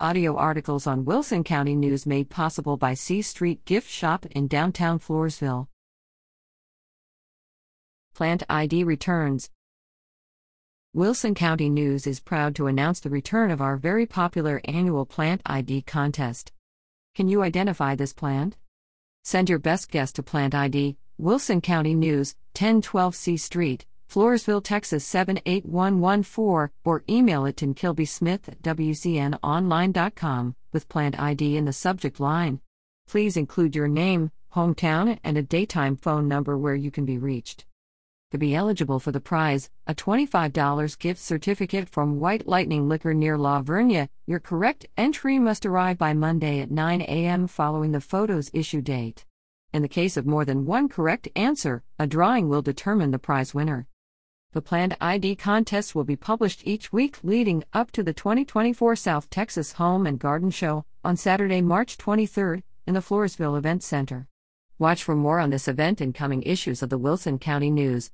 Audio articles on Wilson County News made possible by C Street Gift Shop in downtown Floresville. Plant ID returns. Wilson County News is proud to announce the return of our very popular annual Plant ID contest. Can you identify this plant? Send your best guess to Plant ID, Wilson County News, 1012 C Street, Floresville, Texas 78114, or email it to kilbysmith at wcnonline.com with plant ID in the subject line. Please include your name, hometown, and a daytime phone number where you can be reached. To be eligible for the prize, a $25 gift certificate from White Lightning Liquor near La Vernia, your correct entry must arrive by Monday at 9 a.m. following the photo's issue date. In the case of more than one correct answer, a drawing will determine the prize winner. The Plant ID contest will be published each week leading up to the 2024 South Texas Home and Garden Show on Saturday, March 23rd in the Floresville Event Center. Watch for more on this event in coming issues of the Wilson County News.